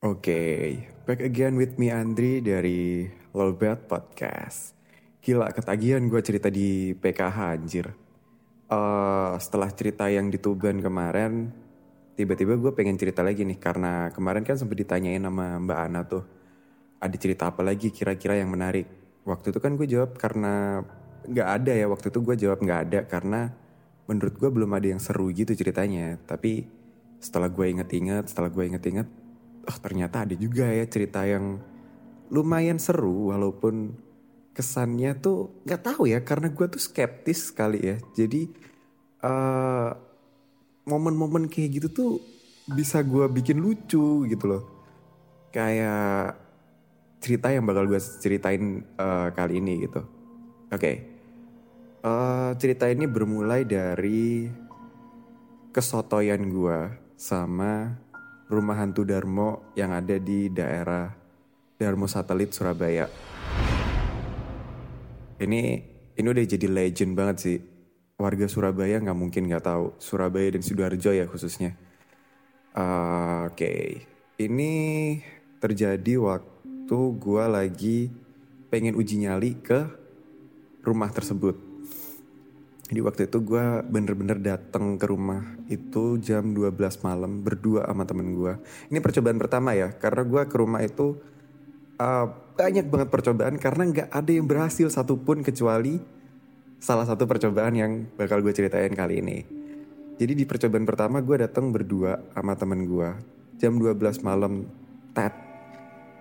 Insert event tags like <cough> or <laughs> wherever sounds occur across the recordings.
Oke, back again with me Andri dari Lolbet Podcast. Gila, ketagihan gue cerita di PKH anjir. Eh, setelah cerita yang di Tuban kemarin, tiba-tiba gue pengen cerita lagi nih. Karena kemarin kan sempat ditanyain sama Mbak Ana tuh. Ada cerita apa lagi kira-kira yang menarik. Waktu itu kan gue jawab karena nggak ada ya. Waktu itu gue jawab nggak ada karena menurut gue belum ada yang seru gitu ceritanya. Tapi setelah gue inget-inget, setelah gue inget-inget, oh ternyata ada juga ya cerita yang lumayan seru walaupun kesannya tuh nggak tahu ya karena gue tuh skeptis sekali ya. Jadi eh, momen-momen kayak gitu tuh bisa gue bikin lucu gitu loh. Kayak cerita yang bakal gue ceritain eh, kali ini gitu. Oke. Eh, cerita ini bermulai dari kesotoyan gue sama rumah hantu Darmo yang ada di daerah Darmo Satelit Surabaya. Ini ini udah jadi legend banget sih. Warga Surabaya nggak mungkin nggak tahu Surabaya dan sidoarjo ya khususnya. Ah, Oke, ini terjadi waktu gue lagi pengen uji nyali ke rumah tersebut. Jadi waktu itu gue bener-bener datang ke rumah itu jam 12 malam berdua sama temen gue. Ini percobaan pertama ya, karena gue ke rumah itu uh, banyak banget percobaan karena nggak ada yang berhasil satupun kecuali salah satu percobaan yang bakal gue ceritain kali ini. Jadi di percobaan pertama gue datang berdua sama temen gue jam 12 malam tet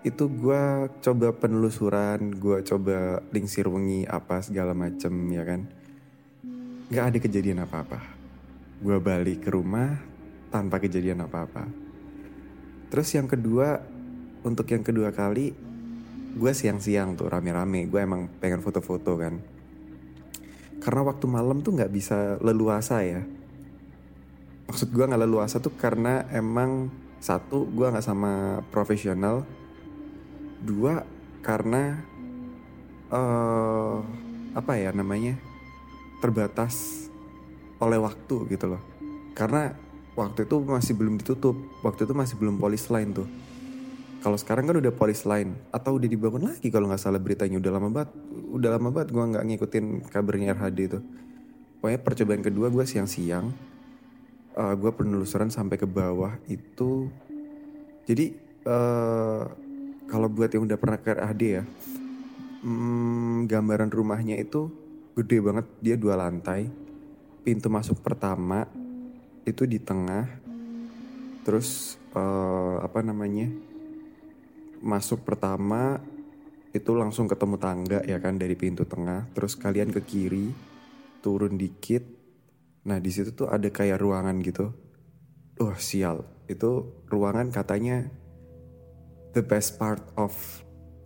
itu gue coba penelusuran, gue coba lingsir wengi apa segala macem ya kan nggak ada kejadian apa-apa. Gue balik ke rumah tanpa kejadian apa-apa. Terus yang kedua, untuk yang kedua kali, gue siang-siang tuh rame-rame. Gue emang pengen foto-foto kan. Karena waktu malam tuh nggak bisa leluasa ya. Maksud gue nggak leluasa tuh karena emang satu gue nggak sama profesional. Dua karena eh apa ya namanya? Terbatas oleh waktu gitu loh. Karena waktu itu masih belum ditutup, waktu itu masih belum polis line tuh. Kalau sekarang kan udah polis line atau udah dibangun lagi kalau nggak salah beritanya udah lama banget, udah lama banget gue nggak ngikutin kabarnya RHD itu. Pokoknya percobaan kedua gue siang-siang, uh, gue penelusuran sampai ke bawah itu. Jadi uh, kalau buat yang udah pernah ke RHD ya, hmm, gambaran rumahnya itu gede banget dia dua lantai. Pintu masuk pertama itu di tengah. Terus eh, apa namanya masuk pertama itu langsung ketemu tangga ya kan dari pintu tengah. Terus kalian ke kiri turun dikit. Nah di situ tuh ada kayak ruangan gitu. Oh sial. Itu ruangan katanya the best part of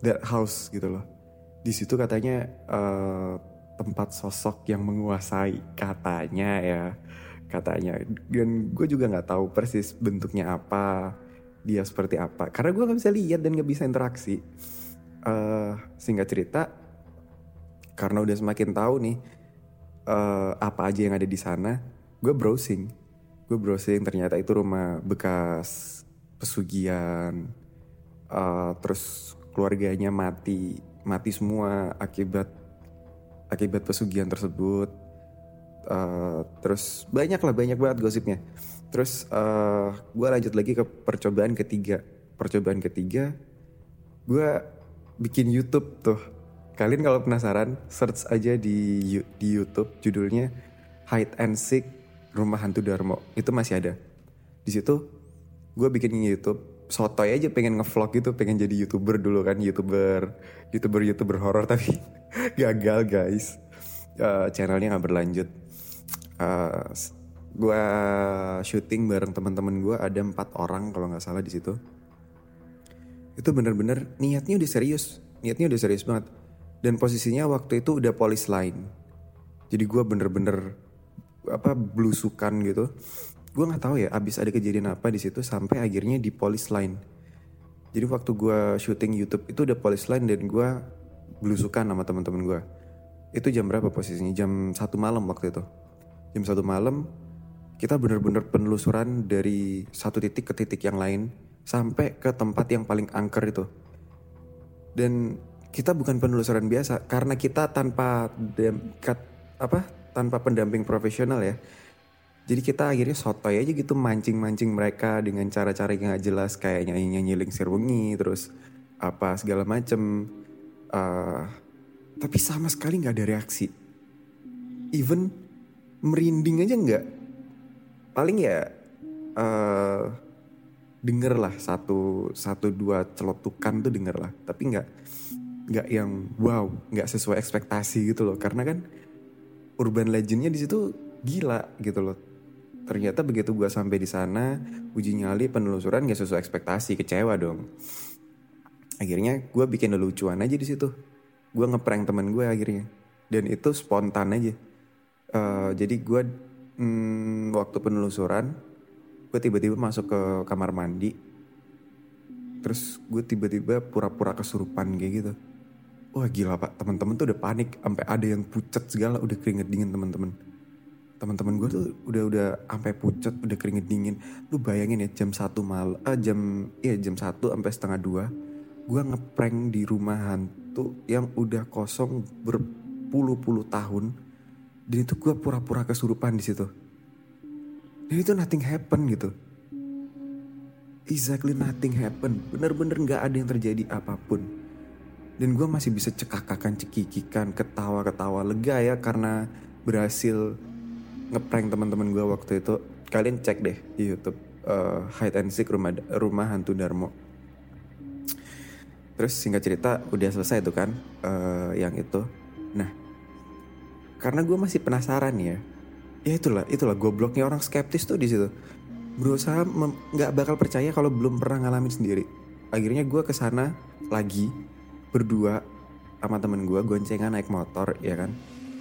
that house gitu loh. Di situ katanya eh, tempat sosok yang menguasai katanya ya. Katanya. Dan gue juga nggak tahu persis bentuknya apa dia seperti apa. Karena gue nggak bisa lihat dan nggak bisa interaksi. Eh singkat cerita karena udah semakin tahu nih eh, apa aja yang ada di sana gue browsing. Gue browsing ternyata itu rumah bekas pesugihan Eh, terus keluarganya mati mati semua akibat akibat pesugihan tersebut. Eh, terus banyak lah banyak banget gosipnya. Terus eh gue lanjut lagi ke percobaan ketiga. Percobaan ketiga, gue bikin YouTube tuh. kalian kalau penasaran search aja di di YouTube judulnya Hide and Seek Rumah Hantu Darmo itu masih ada di situ gue bikin YouTube sotoy aja pengen ngevlog gitu pengen jadi youtuber dulu kan youtuber youtuber youtuber horor tapi <laughs> <laughs> gagal guys. Eh, channelnya nggak berlanjut. Eh, s- gue syuting bareng teman-teman gue ada empat orang kalau nggak salah di situ. Itu bener-bener niatnya udah serius. Niatnya udah serius banget. Dan posisinya waktu itu udah polis line jadi gue bener-bener apa belusukan gitu. Gue nggak tahu ya abis ada kejadian apa di situ sampai akhirnya di polis line jadi waktu gue syuting YouTube itu udah polis line dan gue belusukan sama teman-teman gue itu jam berapa posisinya? Jam satu malam waktu itu. Jam satu malam kita bener-bener penelusuran dari satu titik ke titik yang lain sampai ke tempat yang paling angker itu. Dan kita bukan penelusuran biasa karena kita tanpa dem- kat- apa tanpa pendamping profesional ya. Jadi kita akhirnya sotoy aja gitu mancing-mancing mereka dengan cara-cara yang gak jelas kayak nyanyi-nyanyi terus apa segala macem Eh, tapi sama sekali nggak ada reaksi. Even merinding aja nggak. Paling ya eh denger lah satu satu dua celotukan tuh denger lah. Tapi nggak nggak yang wow nggak sesuai ekspektasi gitu loh. Karena kan urban legendnya di situ gila gitu loh. Ternyata begitu gua sampai di sana uji nyali penelusuran gak sesuai ekspektasi kecewa dong akhirnya gue bikin lelucuan aja di situ. Gue ngeprank temen gue akhirnya. Dan itu spontan aja. Eh, jadi gue hmm, waktu penelusuran gue tiba-tiba masuk ke kamar mandi. Terus gue tiba-tiba pura-pura kesurupan kayak gitu. Wah gila pak. Teman-teman tuh udah panik. Sampai ada yang pucat segala. Udah keringet dingin teman-teman teman-teman gue tuh udah udah sampai pucat udah keringet dingin. Lu bayangin ya jam satu malam ah jam iya jam satu sampai setengah dua gue ngeprank di rumah hantu yang udah kosong berpuluh-puluh tahun. Dan itu gue pura-pura kesurupan di situ. Dan itu nothing happen gitu. Exactly nothing happen. Bener-bener nggak ada yang terjadi apa pun. Dan gue masih bisa cekakakan cekikikan ketawa-ketawa lega ya karena berhasil ngeprank teman-teman gue waktu itu. Kalian cek deh di YouTube eh, hide and seek rumah rumah hantu Darmo terus singkat cerita udah selesai tuh kan eh, yang itu. Nah karena gue masih penasaran ya ya itulah itulah gobloknya orang skeptis tuh di situ. Berusaha nggak bakal percaya kalau belum pernah ngalamin sendiri. Akhirnya gue ke sana lagi berdua sama temen gue goncengan naik motor ya kan.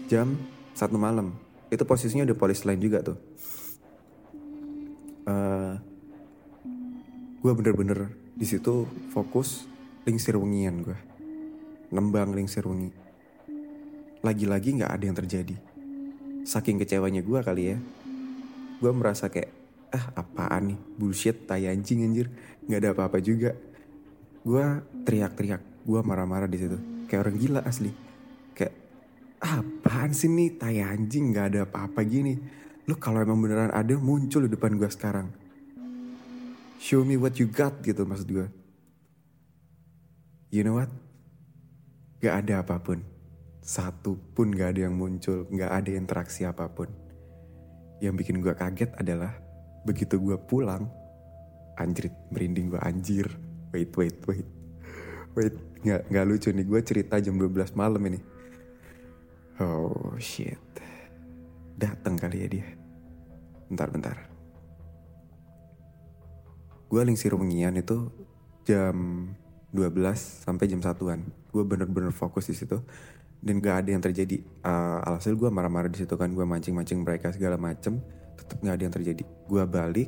Jam satu malam. Itu posisinya udah polis lain juga tuh. Eh gue bener-bener di situ fokus lingsir wengian gue nembang lingsir wengi. Lagi-lagi nggak ada yang terjadi. Saking kecewanya gue kali ya gue merasa kayak ah apaan nih? Bullshit tai anjing anjir. Nggak ada apa-apa juga. Gue teriak-teriak gue marah-marah di situ. Kayak orang gila asli. Kayak "Ah, apaan sih nih? Tai anjing nggak ada apa-apa gini. Lu kalau emang beneran ada muncul di depan gue sekarang. Show me what you got gitu maksud gue you know what? Gak ada apa pun. Satu pun gak ada yang muncul. Gak ada interaksi apa pun. Yang bikin gue kaget adalah begitu gue pulang anjrit merinding gue anjir. Wait wait wait. Wait nggak nggak lucu nih. Gue cerita jam 12 malam ini. Oh shit. Datang kali ya dia. Bentar bentar. Gue lingsir wengian itu jam 12 sampai jam satuan. Gue bener-bener fokus di situ. Dan gak ada yang terjadi. Eh, alhasil gue marah-marah di situ kan. Gue mancing-mancing mereka segala macem. Tetap gak ada yang terjadi. Gue balik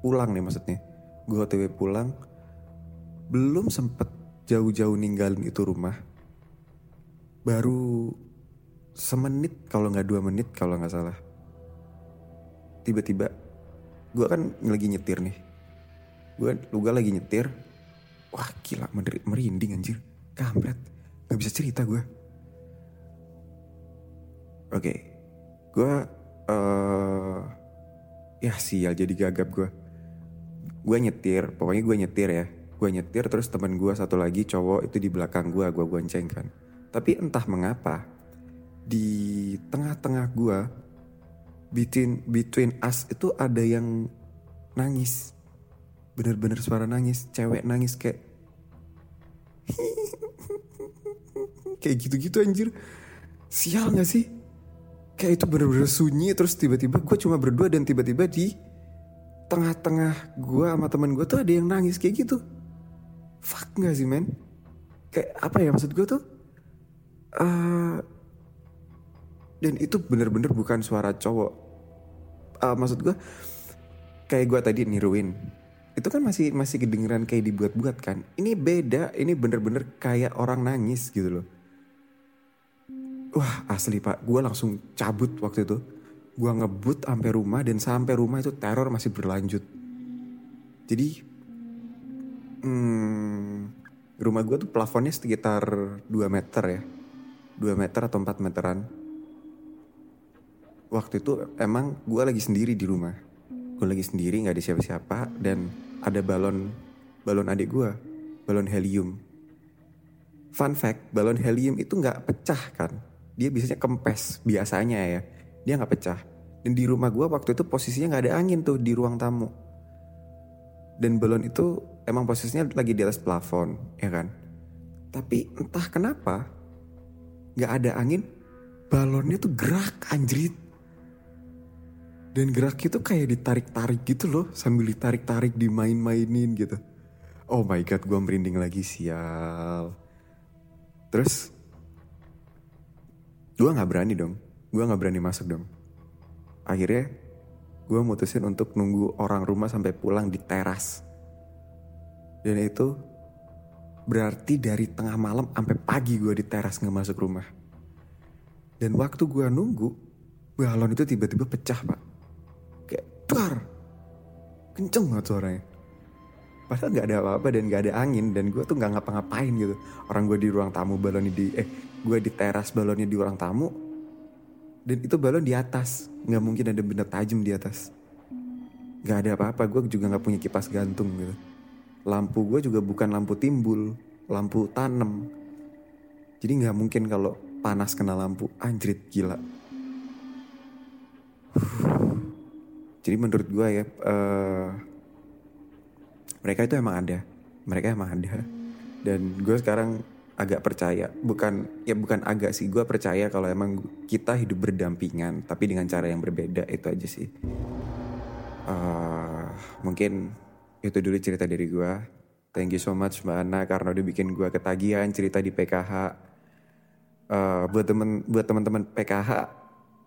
pulang nih maksudnya. Gue otw pulang. Belum sempet jauh-jauh ninggalin itu rumah. Baru semenit kalau nggak dua menit kalau nggak salah. Tiba-tiba gue kan lagi nyetir nih. Gue gue lagi nyetir wah gila merinding anjir. Kampret. Nggak bisa cerita gue oke. Gue eh ya sial jadi gagap gue gue nyetir pokoknya gue nyetir ya. Gue nyetir terus teman gue satu lagi cowok itu di belakang gue gue gonceng kan. Tapi entah mengapa di tengah-tengah gua between between us itu ada yang nangis. Bener-bener suara nangis, cewek nangis kayak <laughs> kayak gitu-gitu anjir. Sial gak sih? Kayak itu bener-bener sunyi terus tiba-tiba gue cuma berdua dan tiba-tiba di tengah-tengah gue sama temen gue tuh ada yang nangis kayak gitu. Fuck gak sih men? Kayak apa ya maksud gue tuh? eh dan itu bener-bener bukan suara cowok. Eh, maksud gue kayak gue tadi niruin itu kan masih masih kedengeran kayak dibuat-buat kan. Ini beda ini bener-bener kayak orang nangis gitu loh. Wah asli pak. Gue langsung cabut waktu itu. Gue ngebut sampai rumah dan sampai rumah itu teror masih berlanjut. Jadi hmm, rumah gue tuh plafonnya sekitar 2 meter ya. 2 meter atau 4 meteran. Waktu itu emang gue lagi sendiri di rumah. Gue lagi sendiri nggak ada siapa-siapa dan ada balon balon adik gue balon helium. Fun fact balon helium itu nggak pecah kan? Dia biasanya kempes biasanya ya. Dia nggak pecah. Dan di rumah gue waktu itu posisinya nggak ada angin tuh di ruang tamu. Dan balon itu emang posisinya lagi di atas plafon ya kan? Tapi entah kenapa nggak ada angin balonnya tuh gerak anjrit dan geraknya tuh kayak ditarik-tarik gitu loh sambil ditarik-tarik dimain-mainin gitu. Oh my god, gue merinding lagi sial. Terus gue nggak berani dong, gue nggak berani masuk dong. Akhirnya gue mutusin untuk nunggu orang rumah sampai pulang di teras. Dan itu berarti dari tengah malam sampai pagi gue di teras nggak masuk rumah. Dan waktu gue nunggu, balon itu tiba-tiba pecah pak kayak dar kenceng banget suaranya. Padahal nggak ada apa-apa dan nggak ada angin dan gue tuh nggak ngapa-ngapain gitu. Orang gue di ruang tamu balonnya di eh gue di teras balonnya di ruang tamu. Dan itu balon di atas. Nggak mungkin ada benda tajam di atas. Nggak ada apa-apa gue juga nggak punya kipas gantung gitu. Lampu gue juga bukan lampu timbul lampu tanam. Jadi nggak mungkin kalau panas kena lampu. Anjrit gila jadi menurut gue ya eh, mereka itu emang ada. Mereka emang ada. Dan gue sekarang agak percaya. Bukan ya bukan agak sih. Gue percaya kalau emang kita hidup berdampingan tapi dengan cara yang berbeda itu aja sih. Eh, mungkin itu dulu cerita dari gue thank you so much mbak Ana karena udah bikin gue ketagihan cerita di PKH Eh, buat temen buat teman-teman PKH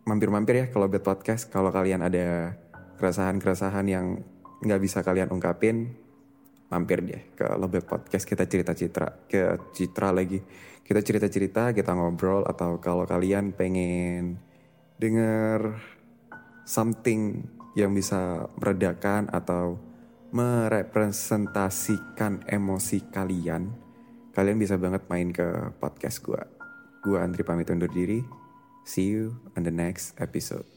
mampir-mampir ya kalau buat podcast. Kalau kalian ada keresahan-keresahan yang nggak bisa kalian ungkapin mampir deh ke Lobet Podcast. Kita cerita citra ke citra lagi. Kita cerita cerita kita ngobrol atau kalau kalian pengen denger something yang bisa meredakan atau merepresentasikan emosi kalian kalian bisa banget main ke podcast gua. Gua Andri pamit undur diri. See you on the next episode